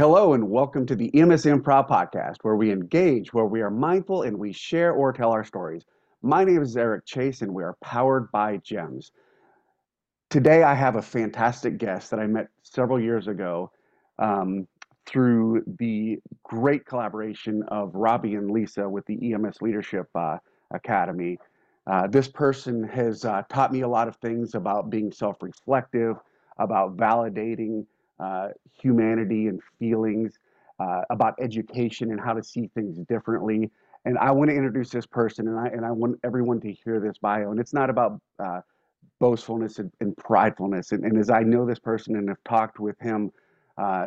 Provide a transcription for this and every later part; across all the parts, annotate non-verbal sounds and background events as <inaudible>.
Hello, and welcome to the EMS Improv Podcast, where we engage, where we are mindful, and we share or tell our stories. My name is Eric Chase, and we are powered by GEMS. Today, I have a fantastic guest that I met several years ago um, through the great collaboration of Robbie and Lisa with the EMS Leadership uh, Academy. Uh, this person has uh, taught me a lot of things about being self reflective, about validating uh, humanity and feelings, uh, about education and how to see things differently. And I want to introduce this person, and I and I want everyone to hear this bio. And it's not about uh, boastfulness and, and pridefulness. And, and, as I know this person and have talked with him uh,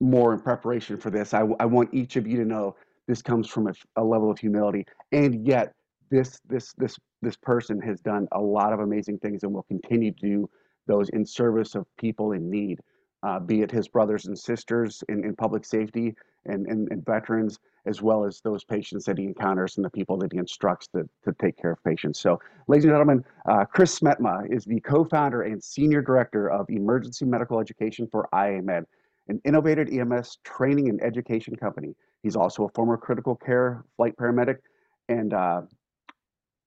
more in preparation for this, I, I, want each of you to know this comes from a, a level of humility. And yet, this this this this person has done a lot of amazing things and will continue to do those in service of people in need uh, be it his brothers and sisters in, in public safety and, and, and, veterans, as well as those patients that he encounters and the people that he instructs to, to take care of patients. So, ladies and gentlemen, uh, Chris Smetana is the co founder and senior director of emergency medical education for IAMED, an innovative EMS training and education company. He's also a former critical care flight paramedic and, uh,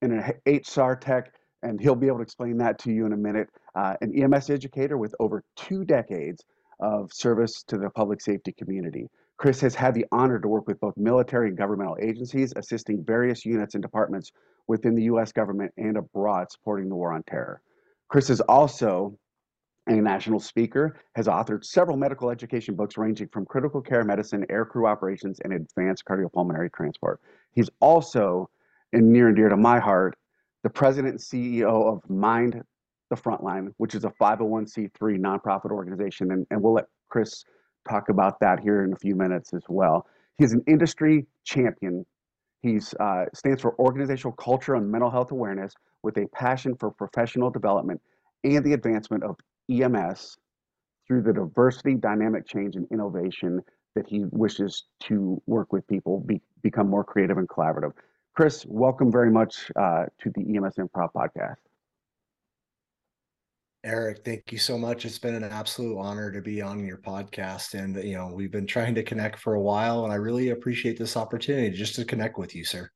and an HSAR tech and he'll be able to explain that to you in a minute. Uh, an EMS educator with over two decades of service to the public safety community. Chris has had the honor to work with both military and governmental agencies, assisting various units and departments within the U.S. government and abroad supporting the war on terror. Chris is also a national speaker, has authored several medical education books ranging from critical care medicine, aircrew operations, and advanced cardiopulmonary transport. He's also, and near and dear to my heart, the president and CEO of Mind the Frontline, which is a 501c3 nonprofit organization. And, and we'll let Chris talk about that here in a few minutes as well. He's an industry champion. He uh, stands for organizational culture and mental health awareness with a passion for professional development and the advancement of EMS through the diversity, dynamic change, and innovation that he wishes to work with people, be, become more creative and collaborative. Chris, welcome very much uh, to the EMS Improv Podcast. Eric, thank you so much. It's been an absolute honor to be on your podcast. And, you know, we've been trying to connect for a while, and I really appreciate this opportunity just to connect with you, sir.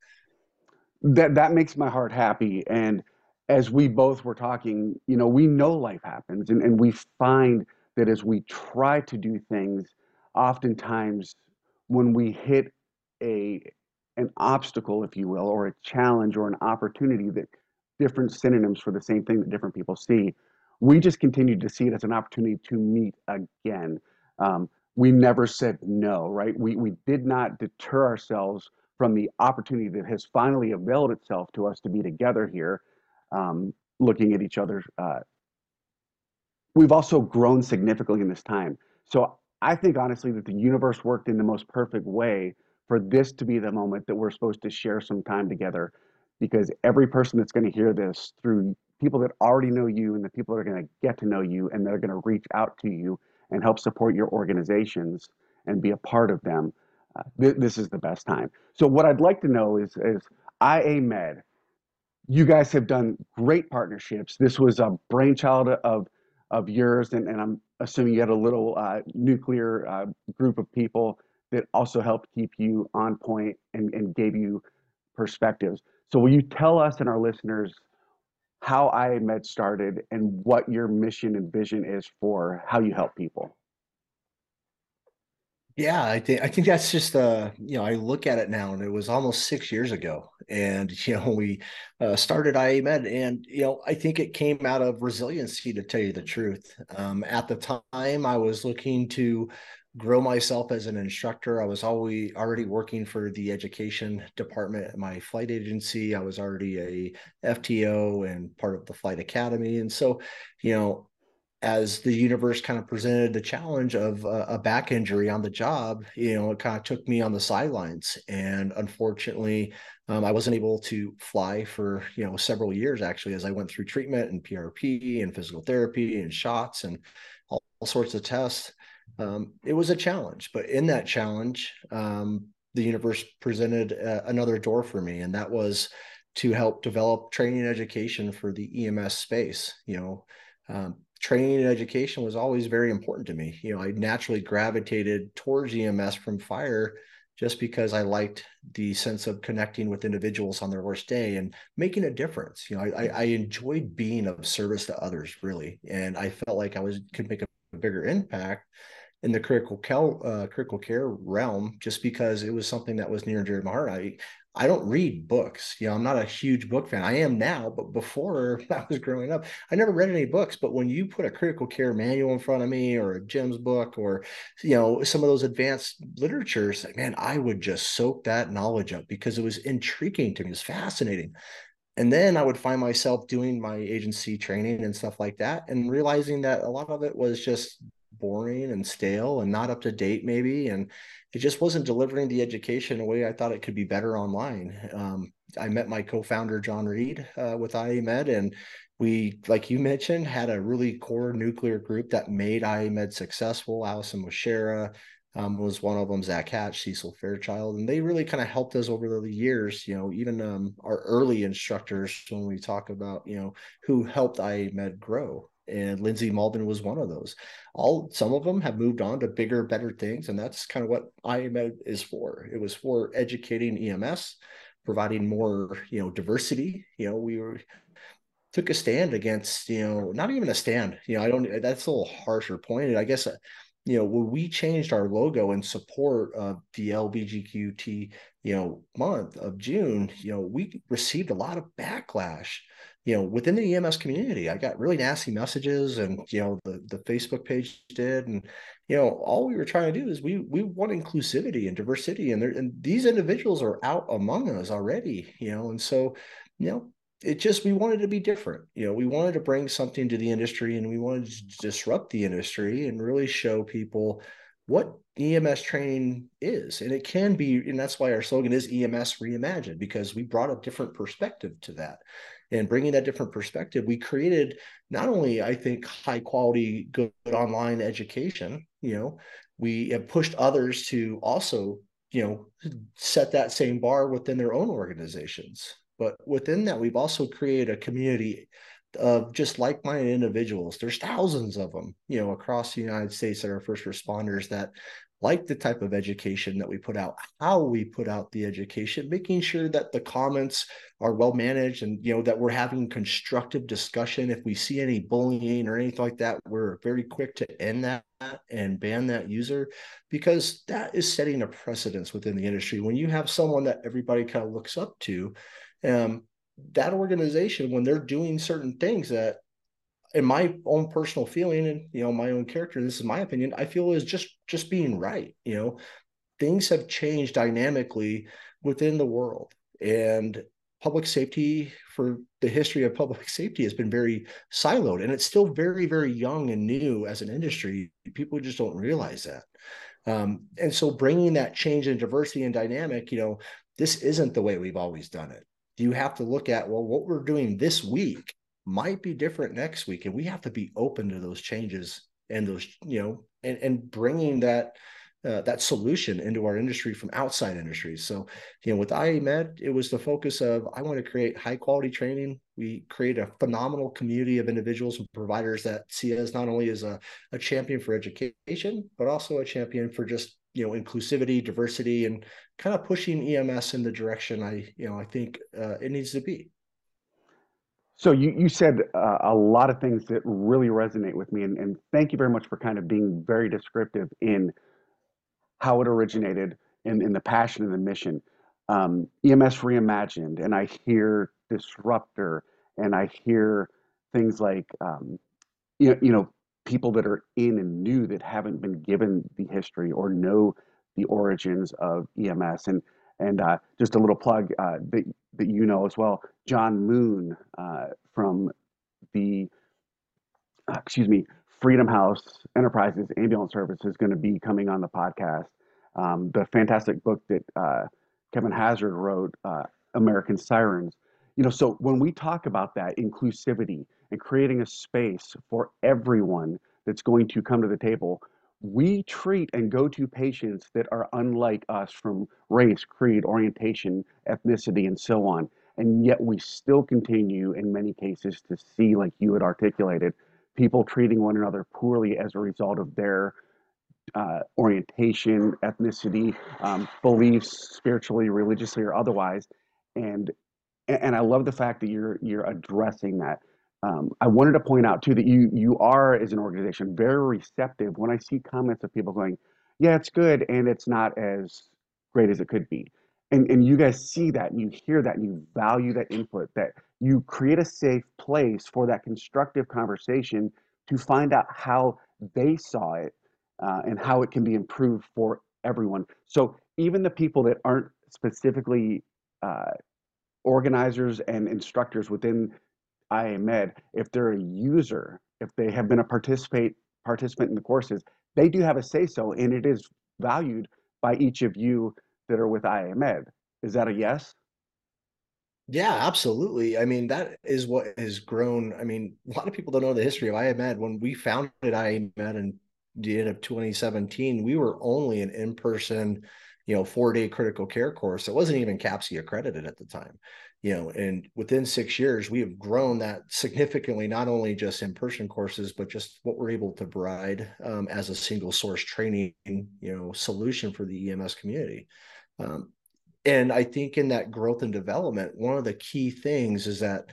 That, that makes my heart happy. And as we both were talking, you know, we know life happens, and, and we find that as we try to do things, oftentimes when we hit a an obstacle, if you will, or a challenge or an opportunity that different synonyms for the same thing that different people see. We just continued to see it as an opportunity to meet again. Um, we never said no, right? We, we did not deter ourselves from the opportunity that has finally availed itself to us to be together here, um, looking at each other. Uh, we've also grown significantly in this time. So I think honestly that the universe worked in the most perfect way for this to be the moment that we're supposed to share some time together because every person that's going to hear this through people that already know you and the people that are going to get to know you and that are going to reach out to you and help support your organizations and be a part of them uh, th- this is the best time. So what i'd like to know is is ia med you guys have done great partnerships. This was a brainchild of of yours and, and i'm assuming you had a little uh, nuclear uh, group of people that also helped keep you on point and, and gave you perspectives. So will you tell us and our listeners how IAMED started and what your mission and vision is for how you help people? Yeah, I think I think that's just uh, you know, I look at it now and it was almost six years ago. And <laughs> you know, we uh, started IAMED and you know, I think it came out of resiliency to tell you the truth. Um, at the time I was looking to grow myself as an instructor. I was always already working for the education department at my flight agency. I was already a FTO and part of the flight academy. And so, you know, as the universe kind of presented the challenge of a, a back injury on the job, you know, it kind of took me on the sidelines. And unfortunately, um, I wasn't able to fly for, you know, several years actually, as I went through treatment and PRP and physical therapy and shots and all, all sorts of tests um, it was a challenge. But in that challenge, um, the universe presented uh, another door for me, and that was to help develop training and education for the EMS space. You know, um, training and education was always very important to me. You know, I naturally gravitated towards EMS from fire just because I liked the sense of connecting with individuals on their worst day and making a difference. You know, I, I enjoyed being of service to others really, and I felt like I was could make a bigger impact in the critical care, uh, critical care realm just because it was something that was near and dear to my heart. I I don't read books. You know, I'm not a huge book fan. I am now, but before <laughs> I was growing up, I never read any books. But when you put a critical care manual in front of me or a Jim's book or, you know, some of those advanced literatures, man, I would just soak that knowledge up because it was intriguing to me. It was fascinating. And then I would find myself doing my agency training and stuff like that and realizing that a lot of it was just boring and stale and not up to date maybe and it just wasn't delivering the education in a way i thought it could be better online. Um, i met my co-founder john reed uh, with IAMED and we like you mentioned had a really core nuclear group that made IAMED successful. Allison Washera um, was one of them zach hatch cecil fairchild and they really kind of helped us over the years you know even um, our early instructors when we talk about you know who helped IAMED grow and Lindsay Malden was one of those. All some of them have moved on to bigger, better things, and that's kind of what IAMED is for. It was for educating EMS, providing more, you know, diversity. You know, we were took a stand against, you know, not even a stand. You know, I don't. That's a little harsher pointed. I guess, uh, you know, when we changed our logo in support of the LBGQT, you know, month of June, you know, we received a lot of backlash you know, within the EMS community, I got really nasty messages, and you know, the the Facebook page did, and you know, all we were trying to do is we we want inclusivity and diversity, and there and these individuals are out among us already, you know, and so, you know, it just we wanted to be different, you know, we wanted to bring something to the industry, and we wanted to disrupt the industry and really show people what EMS training is. And it can be, and that's why our slogan is EMS reimagined, because we brought a different perspective to that and bringing that different perspective, we created not only, I think, high quality, good online education, you know, we have pushed others to also, you know, set that same bar within their own organizations. But within that, we've also created a community of just like-minded individuals. There's thousands of them, you know, across the United States that are first responders that like the type of education that we put out, how we put out the education, making sure that the comments are well managed and you know that we're having constructive discussion. If we see any bullying or anything like that, we're very quick to end that and ban that user because that is setting a precedence within the industry. When you have someone that everybody kind of looks up to, um, that organization when they're doing certain things that in my own personal feeling and you know my own character this is my opinion i feel is just just being right you know? Things have changed dynamically within the world and public safety for the history of public <laughs> safety has been very siloed and it's still very very young and new as an industry. People just don't realize that. Um, and so bringing that change and diversity and dynamic you know this isn't the way we've always done it. You have to look at well what we're doing this week might be different next week and we have to be open to those changes and those you know and and bringing that uh, that solution into our industry from outside industries. So, you know, with IAMED, it was the focus of I want to create high quality training. We create a phenomenal community of individuals and providers that see us not only as a, a champion for education, but also a champion for just you know inclusivity, diversity, and kind of pushing EMS in the direction I you know I think uh, it needs to be. So you, you said uh, a lot of things that really resonate with me, and, and thank you very much for kind of being very descriptive in how it originated and in the passion and the mission. Um, EMS reimagined, and I hear disruptor, and I hear things like um, you know, you know people that are in and new that haven't been given the history or know the origins of EMS, and and uh, just a little plug uh, that that you know as well, John Moon uh, from the uh, excuse me Freedom House Enterprises Ambulance Service is going to be coming on the podcast. Um, the fantastic book that uh, Kevin Hazzard wrote, uh, American Sirens. You know, so when we talk about that inclusivity and creating a space for everyone that's going to come to the table, we treat and go to patients that are unlike us from race, creed, orientation, ethnicity, and so on. And yet we still continue in many cases to see, like you had articulated, people treating one another poorly as a result of their uh, orientation, ethnicity, um, beliefs, spiritually, religiously, or otherwise. And and I love the fact that you're you're addressing that. Um, I wanted to point out too that you you are as an organization very receptive when I see comments of people going, "Yeah, it's good," and it's not as great as it could be. And and you guys see that and you hear that and you value that input that you create a safe place for that constructive conversation to find out how they saw it uh, and how it can be improved for everyone. So even the people that aren't specifically uh, organizers and instructors within IAMed, if they're a user, if they have been a participate participant in the courses, they do have a say so, and it is valued by each of you that are with IAMed. Is that a yes? Yeah, absolutely. I mean, that is what has grown. I mean, a lot of people don't know the history of IAMed. When we founded IAMed in the end of 2017, we were only an in-person, you know, four-day critical care course. It wasn't even CAPCE accredited at the time, you know, and within six years, we have grown that significantly, not only just in-person courses, but just what we're able to provide um, as a single source training, you know, solution for the EMS community. Um, and I think in that growth and development, one of the key things is that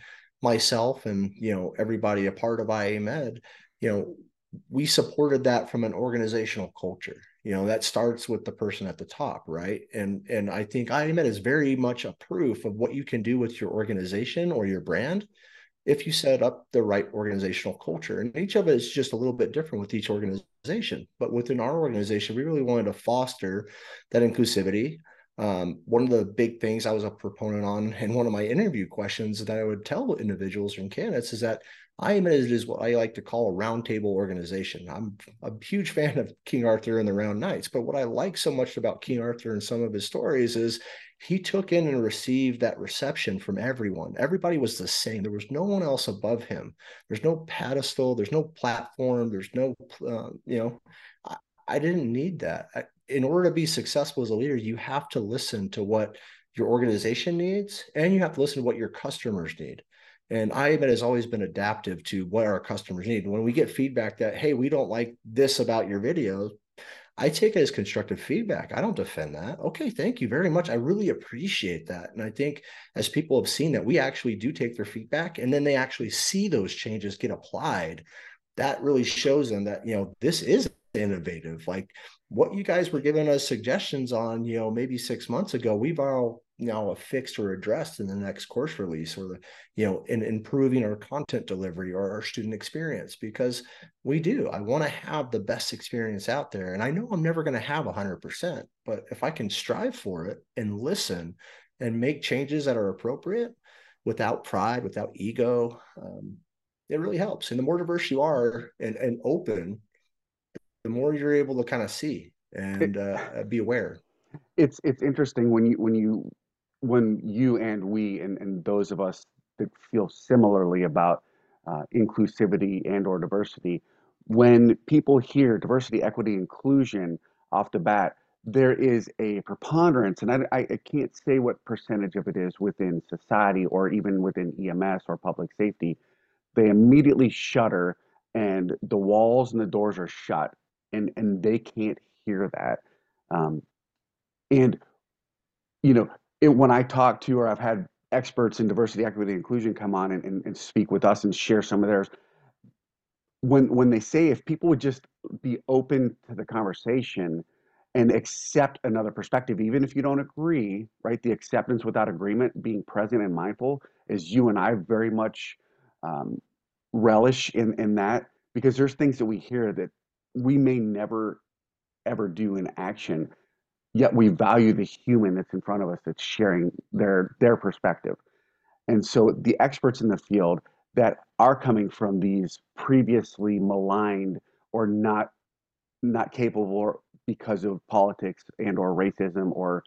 myself and you know everybody a part of IAMed, you know, we supported that from an organizational culture. You know, that starts with the person at the top, right? And and I think IAMed is very much a proof of what you can do with your organization or your brand if you set up the right organizational culture. And each of it is just a little bit different with each organization. But within our organization, we really wanted to foster that inclusivity, um, one of the big things I was a proponent on, <laughs> and one of my interview questions that I would tell individuals and candidates is that IAMed is what I like to call a roundtable organization. I'm a huge fan of King Arthur and the Round Knights, but what I like so much about King Arthur and some of his stories is he took in and received that reception from everyone. Everybody was the same. There was no one else above him. There's no pedestal. There's no platform. There's no, uh, you know, I, I didn't need that. I, in order to be successful as a leader, you have to listen to what your organization needs and you have to listen to what your customers need. And IAMed has always been adaptive to what our customers need. When we get feedback that, hey, we don't like this about your videos, I take it as constructive feedback. I don't defend that. Okay, thank you very much. I really appreciate that. And I think as people have seen that we actually do take their feedback and then they actually see those changes get applied, that really shows them that, you know, this is innovative. Like what you guys were giving us suggestions on, you know, maybe six months ago, we've all now fixed or addressed in the next course release or the, you know, in improving our content delivery or our student experience because we do. I want to have the best experience out there. And I know I'm never going to have 100%, but if I can strive for it and listen and make changes that are appropriate without pride, without ego, um, it really helps. And the more diverse you are and, and open the more you're able to kind of see and uh, be aware. It's it's interesting when you when you when you and we and, and those of us that feel similarly about uh, inclusivity and or diversity, when people hear diversity, equity, inclusion off the bat, there is a preponderance, and I, I can't say what percentage of it is within society or even within EMS or public safety. They immediately shudder, and the walls and the doors are shut and and they can't hear that. Um, and you know, it, when I talk to or I've had experts in diversity, equity, and inclusion come on and, and, and speak with us and share some of theirs. When when they say if people would just be open to the conversation and accept another perspective, even if you don't agree, right? The acceptance without agreement, being present and mindful, is you and I very much um, relish in in that because there's things that we hear that we may never ever do in action yet we value the human that's in front of us that's sharing their their perspective. And so the experts in the field that are coming from these previously maligned or not not capable or because of politics and or racism or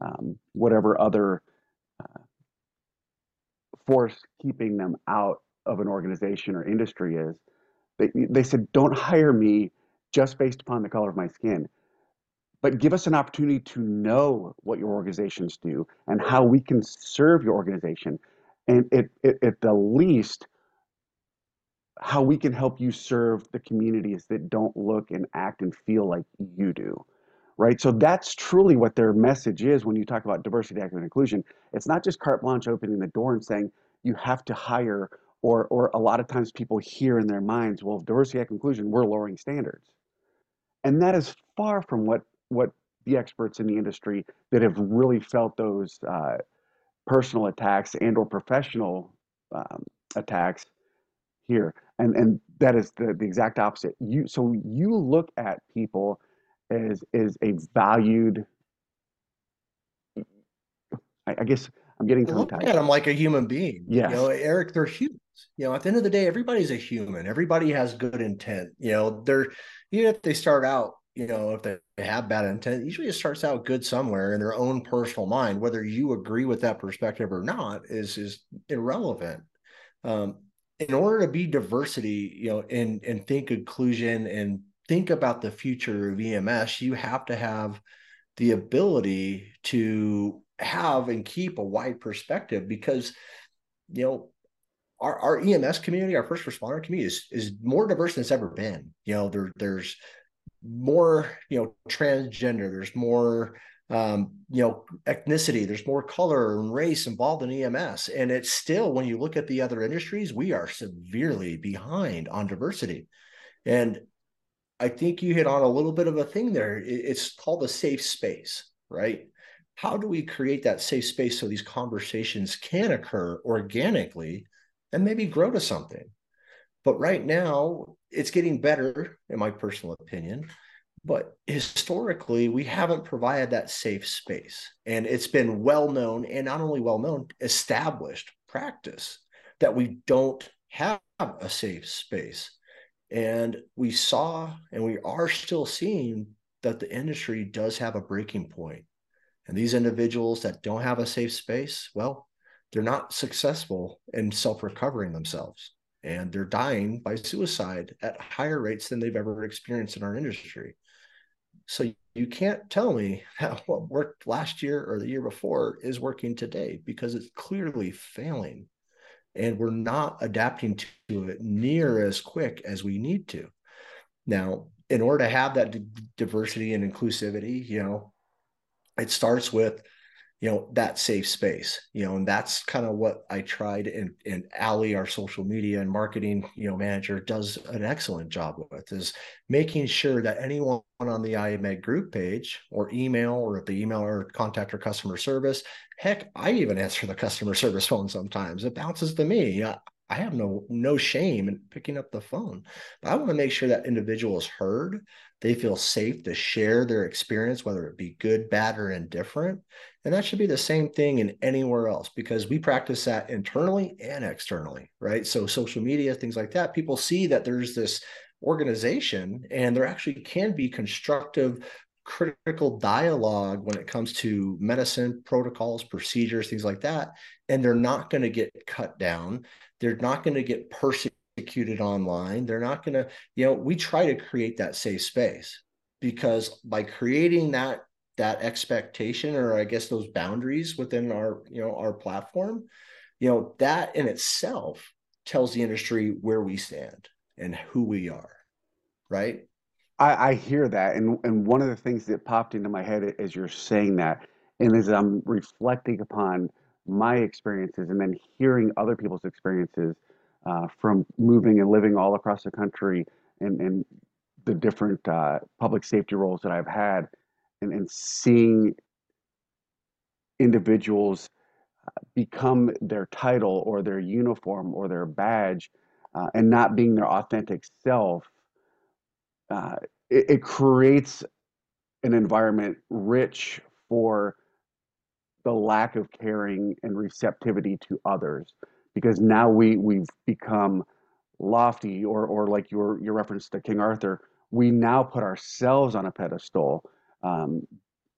um, whatever other uh, force keeping them out of an organization or industry is they, they said don't hire me just based upon the color of my skin. But give us an opportunity to know what your organizations do and how we can serve your organization. And it, it, at the least, how we can help you serve the communities that don't look and act and feel like you do right so that's truly what their message is when you talk about diversity equity and inclusion it's not just carte blanche opening the door and saying you have to hire or or a lot of times people hear in their minds well diversity equity inclusion we're lowering standards and that is far from what what the experts in the industry that have really felt those uh, personal attacks and or professional um, attacks here and and that is the, the exact opposite you so you look at people as is a valued I, I guess i'm getting tongue Look at them like a human being. Yeah. You know, Eric, they're humans. You know, at the end of the day, everybody's a human. Everybody has good intent. You know, they're even if they start out, you know, if they have bad intent, usually it starts out good somewhere in their own personal mind. Whether you agree with that perspective or not is is irrelevant. Um, in order to be diversity, you know, and and think inclusion and think about the future of EMS, you have to have the ability to have and keep a wide perspective because you know our, our EMS community, our first responder community is, is more diverse than it's ever been. You know, there, there's more, you know, transgender, there's more, um, you know, ethnicity, there's more color and race involved in EMS. And it's still, when you look at the other industries, we are severely behind on diversity. And I think you hit on a little bit of a thing there. It's called a safe space, right? How do we create that safe space so these conversations can occur organically and maybe grow to something? But right now, it's getting better, in my personal opinion. But historically, we haven't provided that safe space. And it's been well known, and not only well known, established practice that we don't have a safe space. And we saw, and we are still seeing that the industry does have a breaking point. And these individuals that don't have a safe space, well, they're not successful in self recovering themselves and they're dying by suicide at higher rates than they've ever experienced in our industry. So you can't tell me <laughs> that what worked last year or the year before is working today because it's clearly failing. And we're not adapting to it near as quick as we need to. Now, in order to have that diversity and inclusivity, you know, it starts with you know that safe space you know and that's kind of what i tried and and ali our social media and marketing you know manager does an excellent job with is making sure that anyone on the IAMED group page or email or if the email or contact or customer service heck i even answer the customer service phone sometimes it bounces to me I have no no shame in picking up the phone. But I want to make sure that individual is heard. They feel safe to share their experience, whether it be good, bad, or indifferent. And that should be the same thing in anywhere else because we practice that internally and externally, right? So social media, things like that, people see that there's this organization and there actually can be constructive critical dialogue when it comes to medicine protocols procedures things like that and they're not going to get cut down they're not going to get persecuted online. They're not going to, you know, we try to create that safe space because by creating that that expectation or I guess those boundaries within our, you know, our platform, you know, that in itself tells the industry where we stand and who we are. Right? I, I hear that. And and one of the things that popped into my head as you're saying that, and as I'm reflecting upon my experiences and then hearing other people's experiences uh, from moving and living all across the country and, and the different uh, public safety roles that I've had and, and seeing individuals uh, become their title or their uniform or their badge uh, and not being their authentic self, uh, it, it creates an environment rich for the lack of caring and receptivity to others because now we we've become lofty or or like your your reference to King Arthur we now put ourselves on a pedestal um,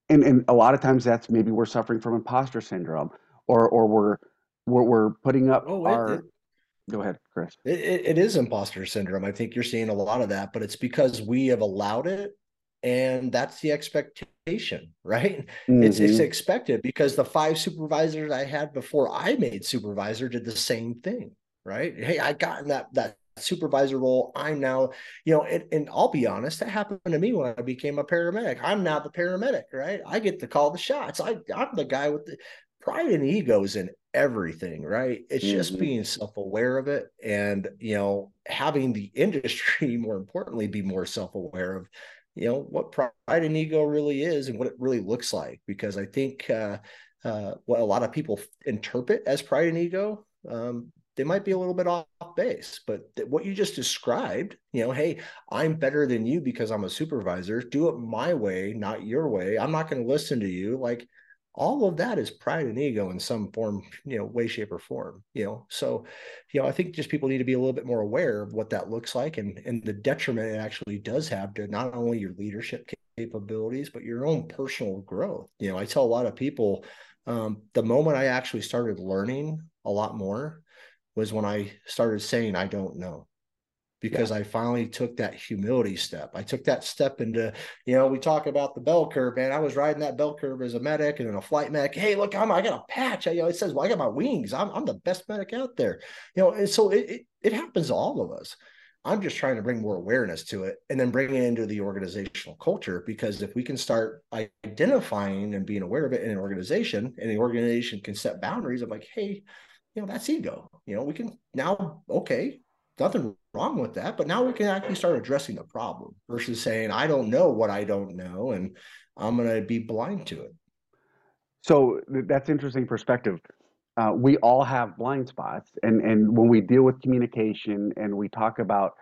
and and a lot of times that's maybe we're suffering from imposter syndrome or or we're we're, we're putting up oh, our it, go ahead chris it, it is imposter syndrome i think you're seeing a lot of that but it's because we have allowed it and that's the expectation <laughs> right mm-hmm. it's it's mm-hmm. expected because the five supervisors i had before i made supervisor did the same thing right hey i got in that that supervisor role. I'm now, you know, and, and I'll be honest, that happened to me when I became a paramedic. I'm now the paramedic, right? I get to call the shots. I, I'm the guy with the pride and egos in everything, right? It's mm-hmm. just being self-aware of it and, you know, having the <laughs> industry, more importantly, be more self-aware of, you know, what pride and ego really is and what it really looks like. Because I think uh, uh, what a lot of people interpret as pride and ego, um, they might be a little bit off base. But th- what you just described, you know, hey, I'm better than you because I'm a supervisor. Do it my way, not your way. I'm not going to listen to you. Like all of that is pride and ego in some form, you know, way, shape, or form. You know, so you know, I think just people need to be a little bit more aware of what that looks like and and the detriment it actually does have to not only your leadership capabilities but your own personal growth. You know, I tell a lot of people um, the moment I actually started learning a lot more was when I started saying I don't know because yeah. I finally took that humility step. I took that step into, you know, we talk about the bell curve, man. I was riding that bell curve as a medic and then a flight medic. Hey, look, I'm I got a patch. I, you know, it says, well, I got my wings. I'm I'm the best medic out there. You know, and so it, it, it happens to all of us. I'm just trying to bring more awareness to it and then bring it into the organizational culture because if we can start identifying and being aware of it in an organization and the organization can set boundaries of like, hey, you know, that's ego. You know, we can now, okay, nothing wrong with that, but now we can actually start addressing the problem versus saying, I don't know what I don't know and I'm going to be blind to it. So that's interesting perspective. Uh, we all have blind spots, and and when we deal with communication and we talk about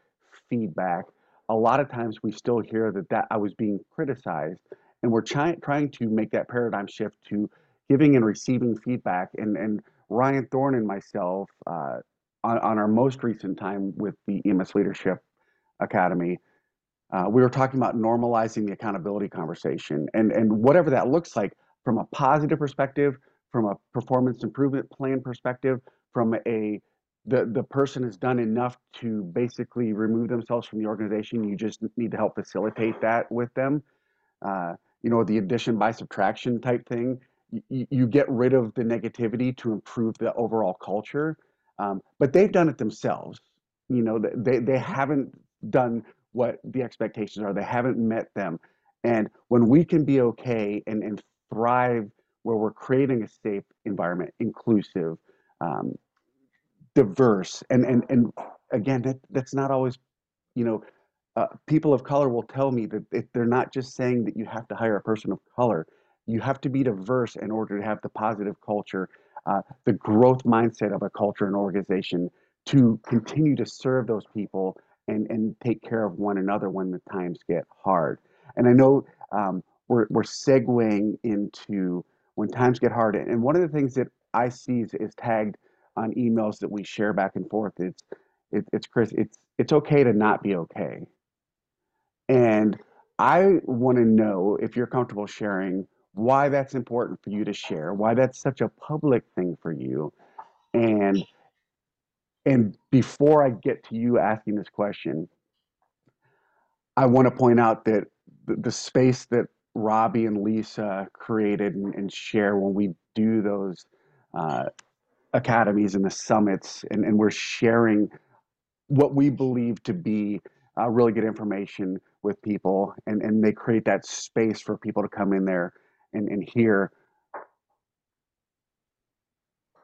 feedback, a lot of times we still hear that that I was being criticized, and we're trying trying to make that paradigm shift to giving and receiving feedback. And and Ryan Thorne and myself, uh, on, on our most recent time with the EMS Leadership Academy, uh, we were talking about normalizing the accountability conversation and, and whatever that looks like from a positive perspective, from a performance improvement plan perspective, from a the, the person has done enough to basically remove themselves from the organization. You just need to help facilitate that with them. Uh, you know, the addition by subtraction type thing. You, get rid of the negativity to improve the overall culture. Um, but they've done it themselves. You know, they, they haven't done what the expectations are. They haven't met them. And when we can be okay and, and thrive where we're creating a safe environment, inclusive, um, diverse, and, and, and again, that, that's not always, you know, uh, people of color will tell me that they're not just saying that you have to hire a person of color. You have to be diverse in order to have the positive culture uh, the growth mindset of a culture and organization to continue to serve those people and, and take care of one another when the times get hard. And I know um, we're, we're segueing into when times get hard. And one of the things that I see is, is tagged on emails that we share back and forth. It's, it, it's Chris, it's, it's okay to not be okay. And I want to know if you're comfortable sharing why that's important for you to share, why that's such a public thing for you. And and before I get to you asking this question, I want to point out that the, the space that Robbie and Lisa created and, and share when we do those uh, academies and the summits, and, and we're sharing what we believe to be uh, really good information with people, and, and they create that space for people to come in there and, and hear,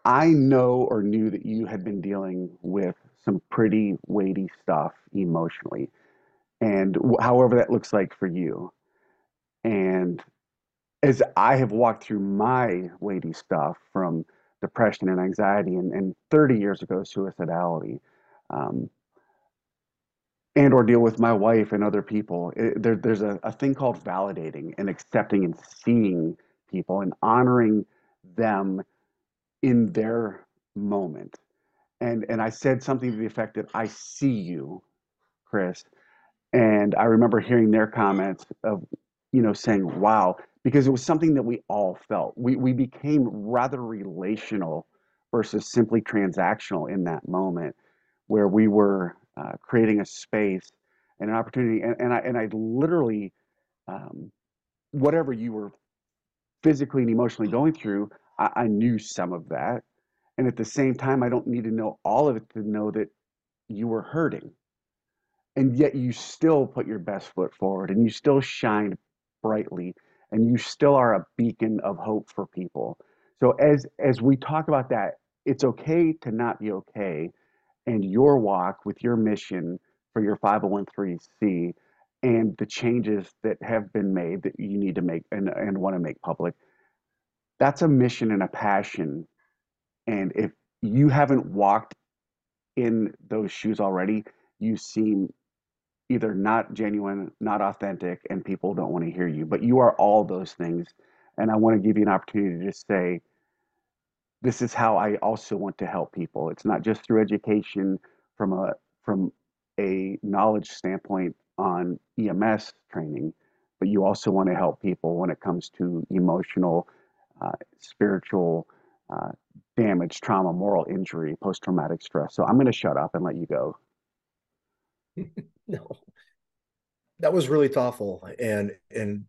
I know or knew that you had been dealing with some pretty weighty stuff emotionally, and however that looks like for you. And as I have walked through my weighty stuff from depression and anxiety and, and 30 years ago, suicidality, um, and or deal with my wife and other people. It, there, there's a, a thing called validating and accepting and seeing people and honoring them in their moment. And and I said something to the effect that I see you, Chris. And I remember hearing their comments of, you know, saying, wow, because it was something that we all felt. We we became rather relational versus simply transactional in that moment where we were uh, creating a space and an opportunity. And, and I and I literally, um, whatever you were physically and emotionally going through, I, I knew some of that. And at the same time, I don't need to know all of it to know that you were hurting. And yet you still put your best foot forward and you still shine brightly and you still are a beacon of hope for people. So as as we talk about that, it's okay to not be okay and your walk with your mission for your 501c and the changes that have been made that you need to make and, and want to make public that's a mission and a passion. And if you haven't walked in those shoes already you seem either not genuine not authentic and people don't want to hear you but you are all those things. And i want to give you an opportunity to just say this is how i also want to help people it's not just through education from a from a knowledge standpoint on ems training but you also want to help people when it comes to emotional uh, spiritual uh, damage, trauma, moral injury, post traumatic stress. So I'm going to shut up and let you go. <laughs> no, that was really thoughtful, and and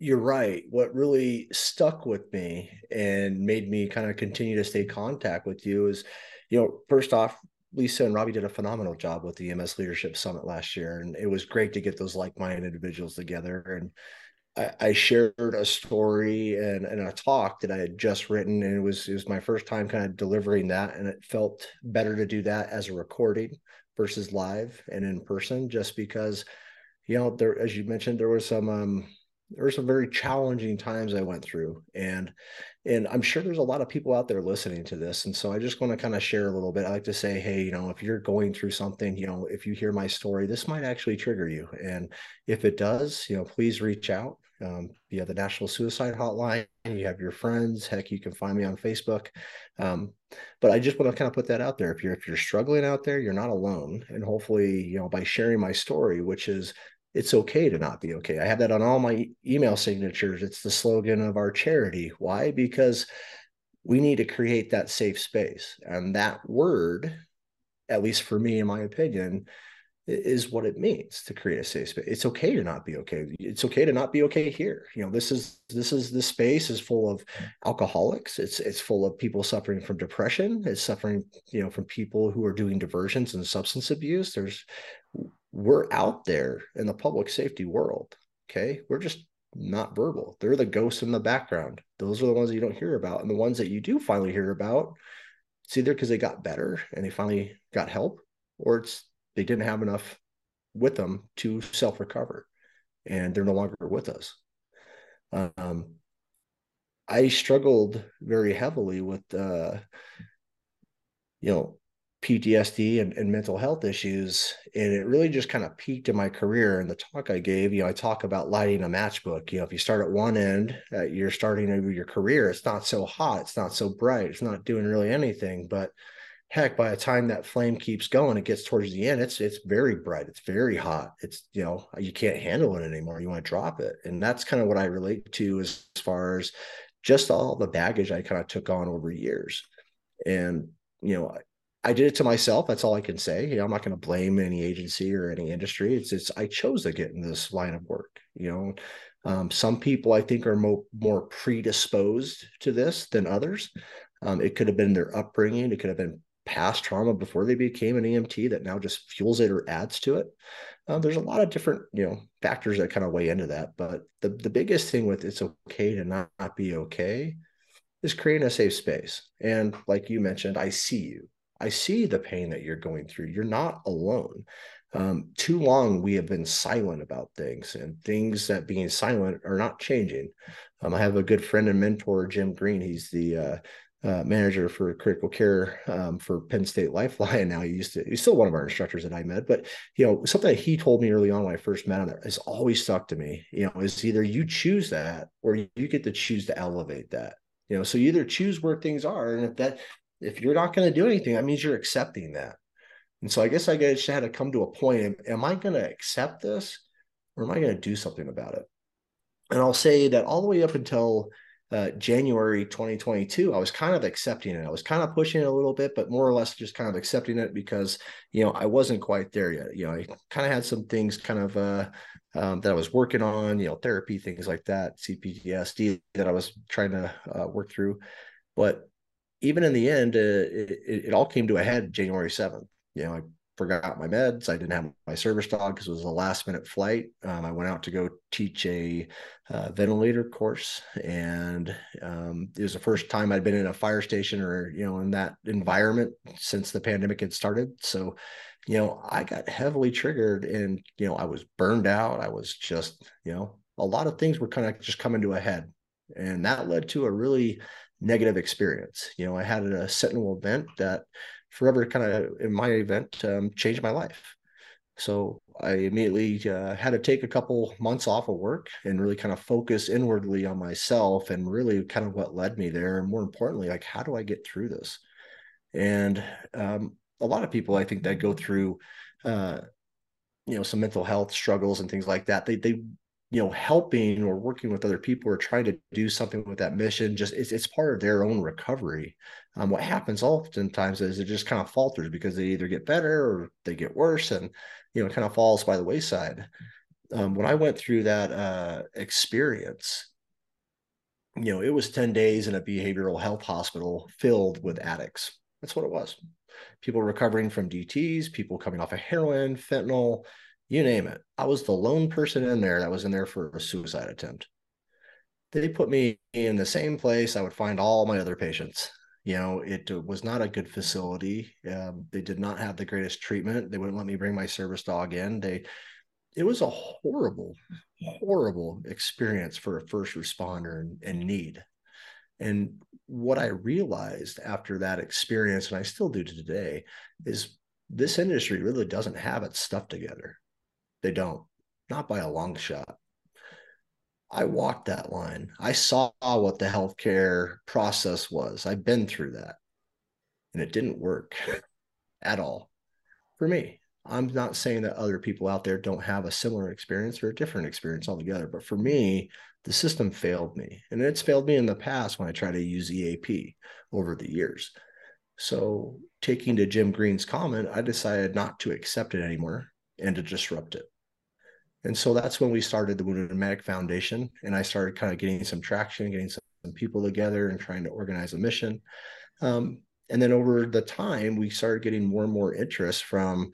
you're right. What really stuck with me and made me kind of continue to stay contact with you is, you know, first off, Lisa and Robbie did a phenomenal job with the EMS Leadership Summit last year, and it was great to get those like-minded individuals together. And I, I shared a story and, and a talk that I had just written, and it was it was my first time kind of delivering that, and it felt better to do that as a recording versus live and in person, just because, you know, there as you mentioned, there was some um, there were some very challenging times I went through, and and I'm sure there's a lot of people out there listening to this, and so I just want to kind of share a little bit. I like to say, hey, you know, if you're going through something, you know, if you hear my story, this might actually trigger you, and if it does, you know, please reach out um, via the National Suicide Hotline. You have your friends. Heck, you can find me on Facebook. Um, but I just want to kind of put that out there. If you're if you're struggling out there, you're not alone. And hopefully, you know, by sharing my story, which is it's okay to not be okay. I have that on all my email signatures. It's the slogan of our charity. Why? Because we need to create that safe space. And that word, at least for me, in my opinion, is what it means to create a safe space. It's okay to not be okay. It's okay to not be okay here. You know, this is this is this space is full of alcoholics. It's it's full of people suffering from depression. It's suffering, you know, from people who are doing diversions and substance abuse. There's we're out there in the public safety world. Okay. We're just not verbal. They're the ghosts in the background. Those are the ones that you don't hear about. And the ones that you do finally hear about, it's either because they got better and they finally got help, or it's they didn't have enough with them to self recover and they're no longer with us. Um, I struggled very heavily with, uh, you know, PTSD and, and, mental health issues. And it really just kind of peaked in my career. And the talk I gave, you know, I talk about lighting a matchbook. You know, if you start at one end, uh, you're starting over your career, it's not so hot, it's not so bright, it's not doing really anything. But heck, by the time that flame keeps going, it gets towards the end, it's it's very bright, it's very hot. It's you know, you can't handle it anymore. You want to drop it. And that's kind of what I relate to as, as far as just all the baggage I kind of took on over years. And you know, I did it to myself. That's all I can say. You know, I'm not going to blame any agency or any industry. It's it's I chose to get in this line of work. You know, um, some people I think are mo- more predisposed to this than others. Um, it could have been their upbringing. It could have been past trauma before they became an EMT that now just fuels it or adds to it. Uh, there's a lot of different you know factors that kind of weigh into that. But the the biggest thing with it's okay to not, not be okay is creating a safe space. And like you mentioned, I see you. I see the pain that you're going through. You're not alone. Um, too long we have been silent about things, and things that being silent are not changing. Um, I have a good friend and mentor, Jim Green. He's the uh, uh, manager for critical care um, for Penn State Life Lion. <laughs> Now he used to, he's still one of our instructors that I met, but you know, something that he told me early on when I first met him that has always stuck to me, you know, is either you choose that or you get to choose to elevate that, you know, so you either choose where things are. And if that, if you're not going to do anything, that means you're accepting that. And so I guess I just had to come to a point. Am I going to accept this or am I going to do something about it? And I'll say that all the way up until uh, January 2022, I was kind of accepting it. I was kind of pushing it a little bit, but more or less just kind of accepting it because, you know, I wasn't quite there yet. You know, I kind of had some things kind of uh, um, that I was working on, you know, therapy, things like that, CPTSD that I was trying to uh, work through. But even in the end, uh, it, it, all came to a head January 7th. You know, I forgot my meds. I didn't have my service dog because it was a last minute flight. Um, I went out to go teach a uh, ventilator course, and um, it was the first time I'd been in a fire station or you know in that environment since the pandemic had started. So, you know, I got heavily triggered, and you know, I was burned out. I was just you know a lot of things were kind of just coming to a head, and that led to a really negative experience. You know, I had a sentinel event that forever kind of in my event um, changed my life. So I immediately uh, had to take a couple months off of work and really kind of focus inwardly on myself and really kind of what led me there. And more importantly, like, how do I get through this? And um, a lot of people, I think, that go through, uh, you know, some mental health struggles and things like that, they, they you know helping or working with other people or trying to do something with that mission just it's, it's part of their own recovery. Um, what happens oftentimes is it just kind of falters because they either get better or they get worse and you know it kind of falls by the wayside. Um, when i went through that uh, experience you know it was 10 days in a behavioral health hospital filled with addicts. That's what it was. People recovering from dts people coming off of heroin fentanyl you name it. I was the lone person in there that was in there for a suicide attempt. They put me in the same place I would find all my other patients. You know, it was not a good facility. Um, they did not have the greatest treatment. They wouldn't let me bring my service dog in. They, it was a horrible, horrible experience for a first responder in, in need. And what I realized after that experience, and I still do to today, is this industry really doesn't have its stuff together. They don't, not by a long shot. I walked that line. I saw what the healthcare process was. I've been through that. And it didn't work <laughs> at all for me. I'm not saying that other people out there don't have a similar experience or a different experience altogether, but for me, the system failed me. And it's failed me in the past when I try to use EAP over the years. So, taking to Jim Green's comment, I decided not to accept it anymore and to disrupt it. And so that's when we started the Wounded Medic Foundation. And I started kind of getting some traction, getting some people together and trying to organize a mission. Um, and then over the time, we started getting more and more interest from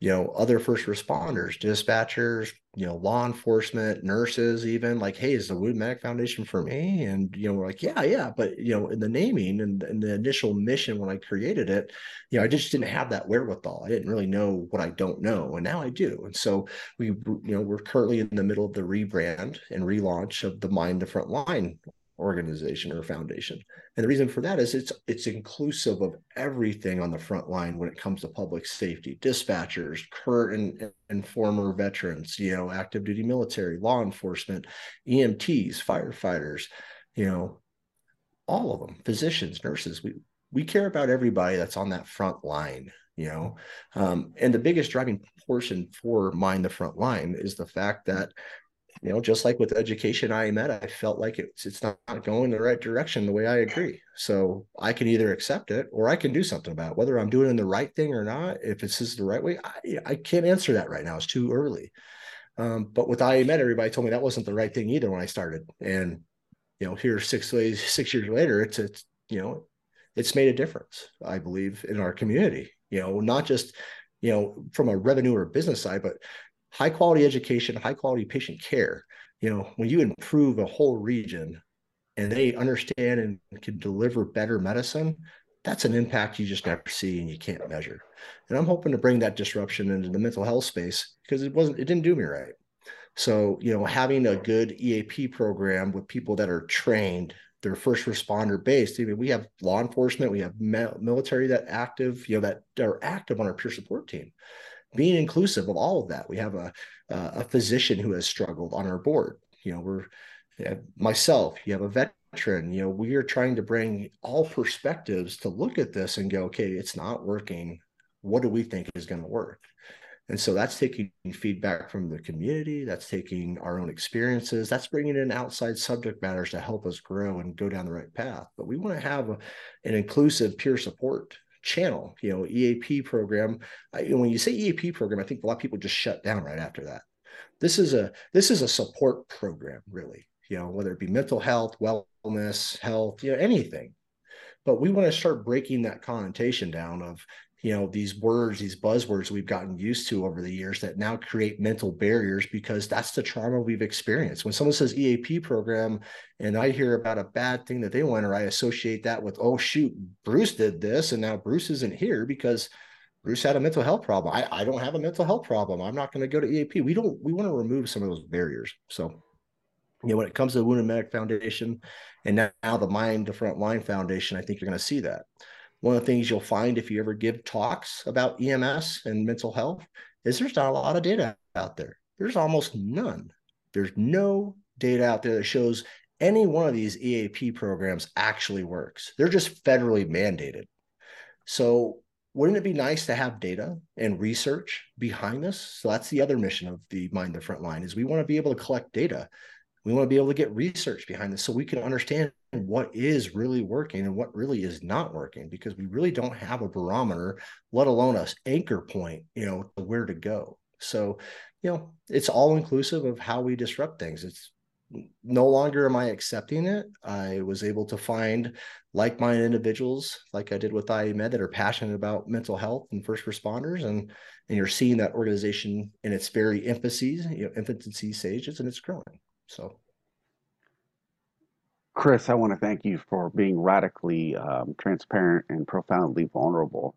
you know other first responders dispatchers you know law enforcement nurses even like hey is the Wounded Medic Foundation for me? And you know we're like yeah yeah. But you know in the naming and, and the initial mission when i created it you know i just didn't have that wherewithal. I didn't really know what i don't know and now i do. And so we you know we're currently in the middle of the rebrand and relaunch of the mind the front line organization or foundation. And the reason for that is it's it's inclusive of everything on the front line when it comes to public safety, dispatchers, current and, and former veterans, you know, active duty military, law enforcement, EMTs, firefighters, you know, all of them, physicians, nurses. We we care about everybody that's on that front line you know um, and the biggest driving portion for mind the front line is the fact that you know, just like with education I met, I felt like it's it's not going the right direction the way I agree. So I can either accept it or I can do something about it. Whether I'm doing the right thing or not, if it's is the right way, I, I can't answer that right now. It's too early. Um, but with IAMED, everybody told me that wasn't the right thing either when I started. And you know, here six days, six years later, it's it's you know, it's made a difference, I believe, in our community. You know, not just you know from a revenue or business side, but high quality education, high quality patient care. You know, when you improve a whole region and they understand and can deliver better medicine, that's an impact you just never see and you can't measure. And I'm hoping to bring that disruption into the mental health space because it wasn't, it didn't do me right. So, you know, having a good EAP program with people that are trained, they're first responder based. I mean, we have law enforcement, we have military that active, you know, that are active on our peer support team being inclusive of all of that. We have a a physician who has struggled on our board. You know, we're uh, myself. You have a veteran. You know, we are trying to bring all perspectives to look at this and go, okay, it's not working. What do we think is going to work? And so that's taking feedback from the community. That's taking our own experiences. That's bringing in outside subject matters to help us grow and go down the right path. But we want to have a, an inclusive peer support channel, you know, EAP program. I, when you say EAP program, I think a lot of people just shut down right after that. This is a this is a support program, really. You know, whether it be mental health, wellness, health, you know, anything. But we want to start breaking that connotation down of, you know these words these buzzwords we've gotten used to over the years that now create mental barriers because that's the trauma we've experienced. When someone says eap program and i hear about a bad thing that they went or i associate that with oh shoot bruce did this and now bruce isn't here because bruce had a mental health problem. I, I don't have a mental health problem. I'm not going to go to eap we don't we want to remove some of those barriers. So you know when it comes to the wounded medic foundation and now, now the mind the front line foundation i think you're going to see that one of the things you'll find if you ever give talks about EMS and mental health is there's not a lot of data out there. There's almost none. There's no data out there that shows any one of these EAP programs actually works. They're just federally mandated. So wouldn't it be nice to have data and research behind this? So that's the other mission of the Mind the Front Line is we want to be able to collect data we want to be able to get research behind this so we can understand what is really working and what really is not working because we really don't have a barometer let alone a anchor point you know to where to go. So you know it's all inclusive of how we disrupt things. It's no longer am i accepting it. I was able to find like-minded individuals like i did with IAMED that are passionate about mental health and first responders and and you're seeing that organization in its very infancy you know infancy stages and it's growing so, Chris, I want to thank you for being radically um, transparent and profoundly vulnerable.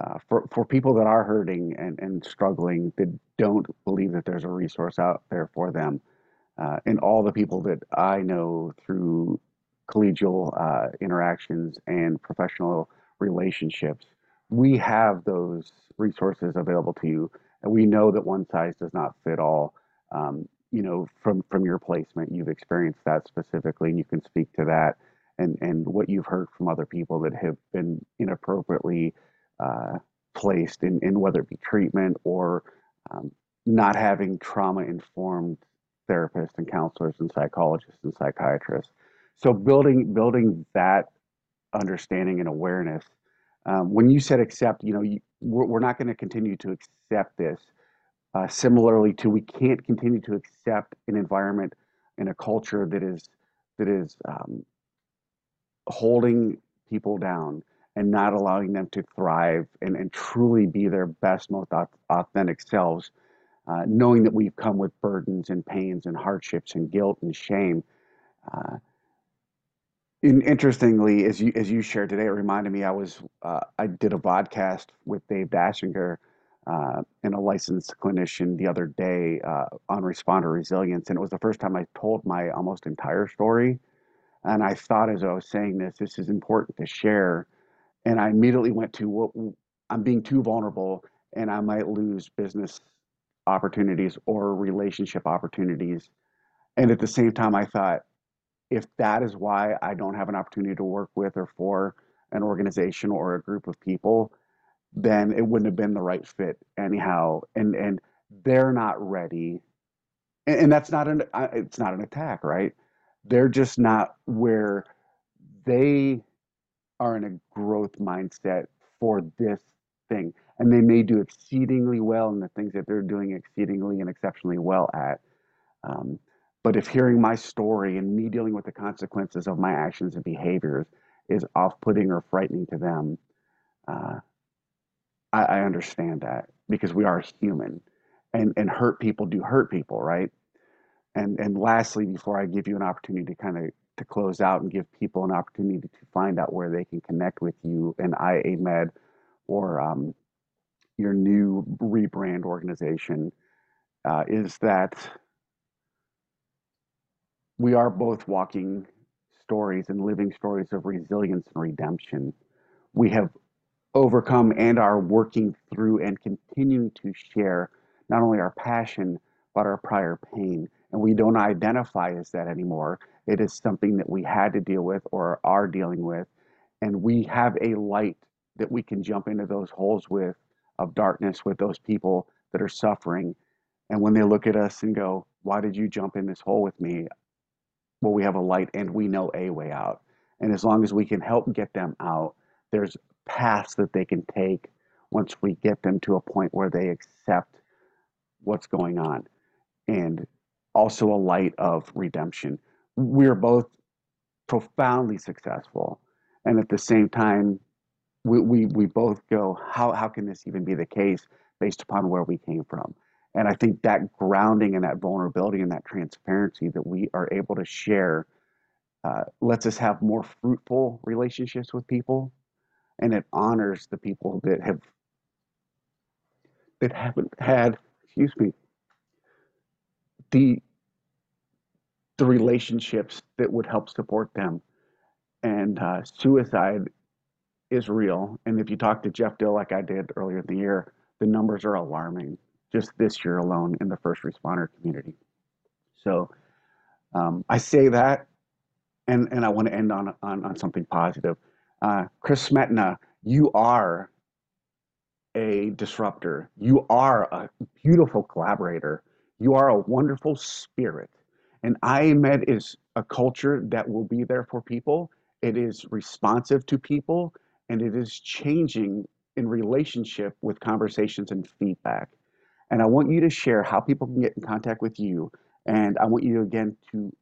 Uh, for, for people that are hurting and, and struggling that don't believe that there's a resource out there for them, uh, and all the people that I know through collegial uh, interactions and professional relationships, we have those resources available to you, and we know that one size does not fit all. Um, you know, from from your placement, you've experienced that specifically, and you can speak to that and and what you've heard from other people that have been inappropriately uh, placed in, in whether it be treatment or um, not having trauma informed therapists and counselors and psychologists and psychiatrists. So building building that understanding and awareness. Um, when you said accept, you know, you, we're, we're not going to continue to accept this uh, similarly to we can't continue to accept an environment and a culture that is that is um, holding people down and not allowing them to thrive and, and truly be their best, most authentic selves, uh, knowing that we've come with burdens and pains and hardships and guilt and shame. Uh, in, interestingly, as you as you shared today, it reminded me I was uh, I did a podcast with Dave Dashinger uh, and a licensed clinician the other day uh, on responder resilience, and it was the first time I told my almost entire story. And I thought as I was saying this, this is important to share. And I immediately went to what I'm being too vulnerable, and I might lose business opportunities or relationship opportunities. And at the same time, I thought, if that is why I don't have an opportunity to work with or for an organization or a group of people, then it wouldn't have been the right fit anyhow. And and they're not ready, and, and that's not an it's not an attack, right? They're just not where they are in a growth mindset for this thing, and they may do exceedingly well in the things that they're doing exceedingly and exceptionally well at. Um, but if hearing my story and me dealing with the consequences of my actions and behaviors is off-putting or frightening to them, uh, I, I understand that because we are human, and and hurt people do hurt people, right? And and lastly, before I give you an opportunity to kind of to close out and give people an opportunity to find out where they can connect with you and IAMED or um, your new rebrand organization, uh, is that we are both walking stories and living stories of resilience and redemption. We have overcome and are working through and continuing to share not only our passion but our prior pain. And we don't identify as that anymore. It is something that we had to deal with or are dealing with. And we have a light that we can jump into those holes with of darkness with those people that are suffering. And when they look at us and go why did you jump in this hole with me? Well we have a light and we know a way out. And as long as we can help get them out there's paths that they can take once we get them to a point where they accept what's going on and also a light of redemption. We're both profoundly successful and at the same time we, we, we both go, how, how can this even be the case based upon where we came from? And I think that grounding and that vulnerability and that transparency that we are able to share uh, lets us have more fruitful relationships with people, and it honors the people that have that haven't had, excuse me, the the relationships that would help support them. And uh, suicide is real. And if you talk to Jeff Dill, like I did earlier in the year, the numbers are alarming just this year alone in the first responder community. So um, I say that, and, and I want to end on, on, on something positive. Uh, Chris Smetana, you are a disruptor. You are a beautiful collaborator. You are a wonderful spirit. And IAMED is a culture that will be there for people. It is responsive to people and it is changing in relationship with conversations and feedback. And I want you to share how people can get in contact with you. And I want you again to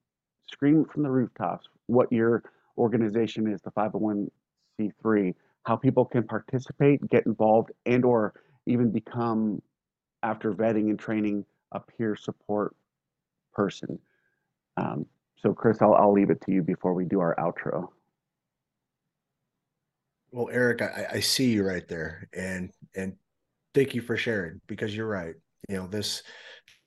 scream from the rooftops what your organization is, the 501c3, how people can participate, get involved, and or even become, after vetting and training, a peer support person. Um, so Chris, I'll, I'll leave it to you before we do our outro. Well, Eric, I, I see you right there, and and thank you for sharing because you're right. You know, this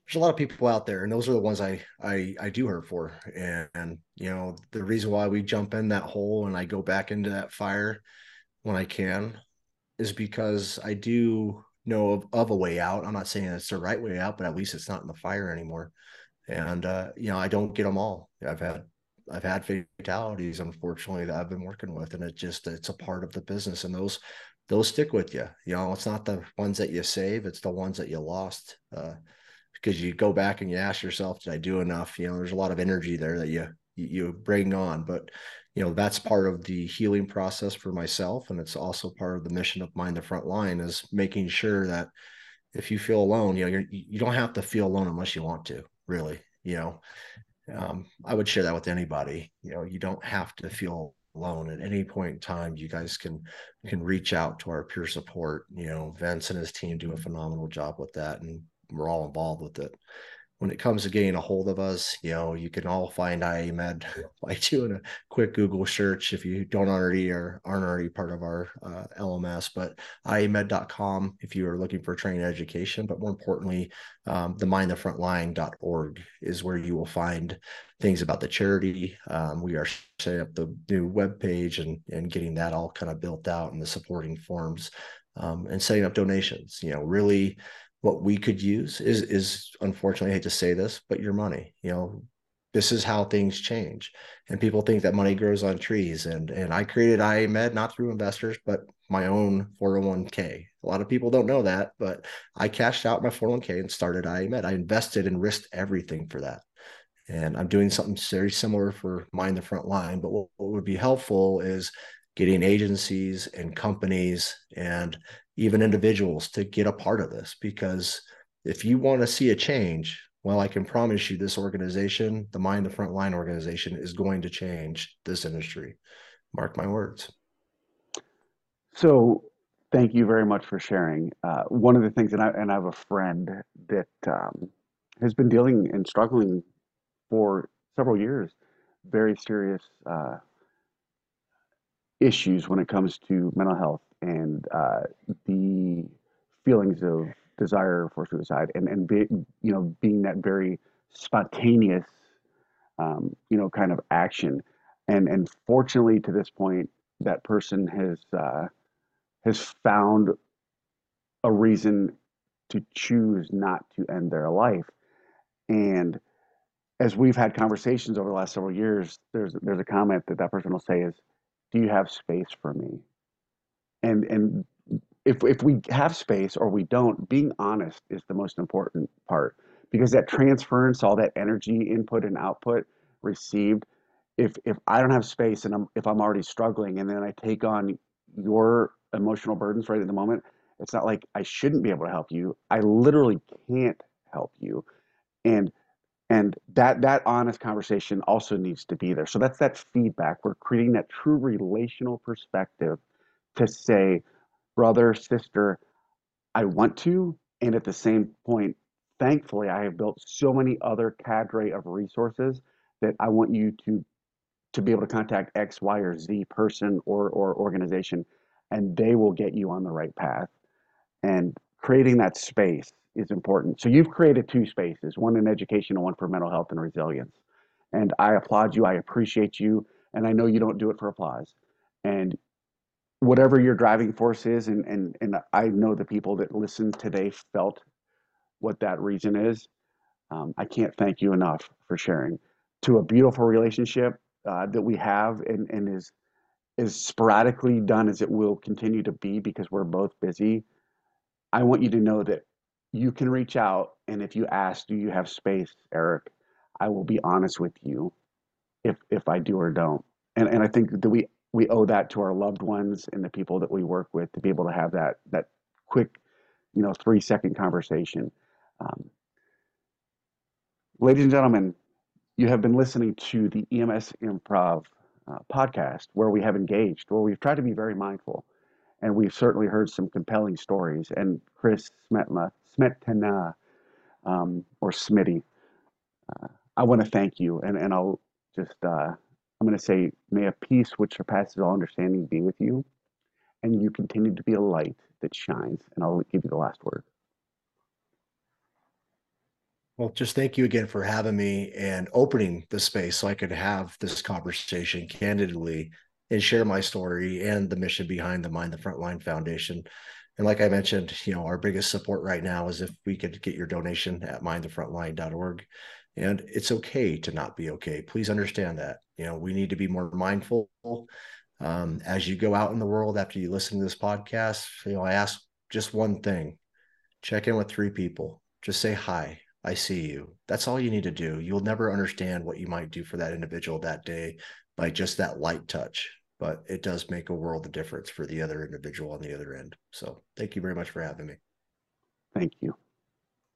there's a lot of people out there, and those are the ones I I I do hurt for. And, and you know, the reason why we jump in that hole and I go back into that fire when I can is because I do know of, of a way out. I'm not saying it's the right way out, but at least it's not in the fire anymore. And uh, you know, I don't get them all. I've had I've had fatalities, unfortunately, that I've been working with, and it just it's a part of the business, and those those stick with you. You know, it's not the ones that you save; it's the ones that you lost. Uh, because you go back and you ask yourself, did I do enough? You know, there's a lot of energy there that you you bring on, but you know that's part of the healing process for myself, and it's also part of the mission of Mind the Front Line is making sure that if you feel alone, you know, you're, you don't have to feel alone unless you want to. Really, you know, um, I would share that with anybody. You know, you don't have to feel alone at any point in time. You guys can can reach out to our peer support. You know, Vince and his team do a phenomenal job with that, and we're all involved with it when it comes to getting a hold of us, you know, you can all find IAMED <laughs> by doing a quick Google search if you don't already or aren't already part of our uh, LMS, but IAMED.com if you are looking for training education. But more importantly, um, the mindthefrontline.org is where you will find things about the charity. Um, we are setting up the new web page and, and getting that all kind of built out and the supporting forms um, and setting up donations. You know, really what we could use is is unfortunately I hate to say this, but your money. You know, this is how things change. And people think that money grows on trees. And and I created IAMED not through investors, but my own 401k. A lot of people don't know that, but I cashed out my 401k and started IAMED. I invested and risked everything for that. And I'm doing something very similar for Mind the Front Line. But what, what would be helpful is getting agencies and companies and even individuals to get a part of this because if you want to see a change well i can promise you this organization the mind the front line organization is going to change this industry. Mark my words. So thank you very much for sharing. Uh, one of the things and I, and I have a friend that um, has been dealing and struggling for several years very serious uh, issues when it comes to mental health and uh, the feelings of desire for suicide and and be, you know being that very spontaneous um, you know kind of action. And and fortunately to this point that person has uh, has found a reason to choose not to end their life. And as we've had conversations over the last several years there's there's a comment that that person will say is do you have space for me and and if if we have space or we don't, being honest is the most important part because that transference, all that energy input and output received, if if I don't have space and I'm if I'm already struggling and then I take on your emotional burdens right at the moment, it's not like I shouldn't be able to help you. I literally can't help you. And and that that honest conversation also needs to be there. So that's that feedback. We're creating that true relational perspective to say, brother, sister, I want to. And at the same point, thankfully, I have built so many other cadre of resources that I want you to to be able to contact X, Y, or Z person or or organization, and they will get you on the right path. And creating that space is important. So you've created two spaces, one in education and one for mental health and resilience. And I applaud you. I appreciate you. And I know you don't do it for applause. And whatever your driving force is, and, and, and I know the people that listened today felt what that reason is. Um, I can't thank you enough for sharing to a beautiful relationship uh, that we have and, and is as sporadically done as it will continue to be because we're both busy. I want you to know that you can reach out and if you ask, do you have space, Eric? I will be honest with you if if I do or don't. And and I think that we we owe that to our loved ones and the people that we work with to be able to have that that quick, you know, three second conversation. Um, ladies and gentlemen, you have been listening to the EMS Improv uh, podcast where we have engaged, where we've tried to be very mindful. And we've certainly heard some compelling stories. And Chris Smetna, Smetana, um, or Smitty, uh, I want to thank you. And, and I'll just, uh, I'm going to say, may a peace which surpasses all understanding be with you. And you continue to be a light that shines. And I'll give you the last word. Well, just thank you again for having me and opening the space so I could have this conversation candidly and share my story and the mission behind the Mind the Frontline Foundation. And like I mentioned, you know, our biggest support right now is if we could get your donation at mindthefrontline.org. And it's okay to not be okay. Please understand that. You know, we need to be more mindful um, as you go out in the world after you listen to this podcast. You know, I ask just one thing check in with three people, just say hi I see you. That's all you need to do. You'll never understand what you might do for that individual that day by just that light touch, but it does make a world of difference for the other individual on the other end. So thank you very much for having me. Thank you.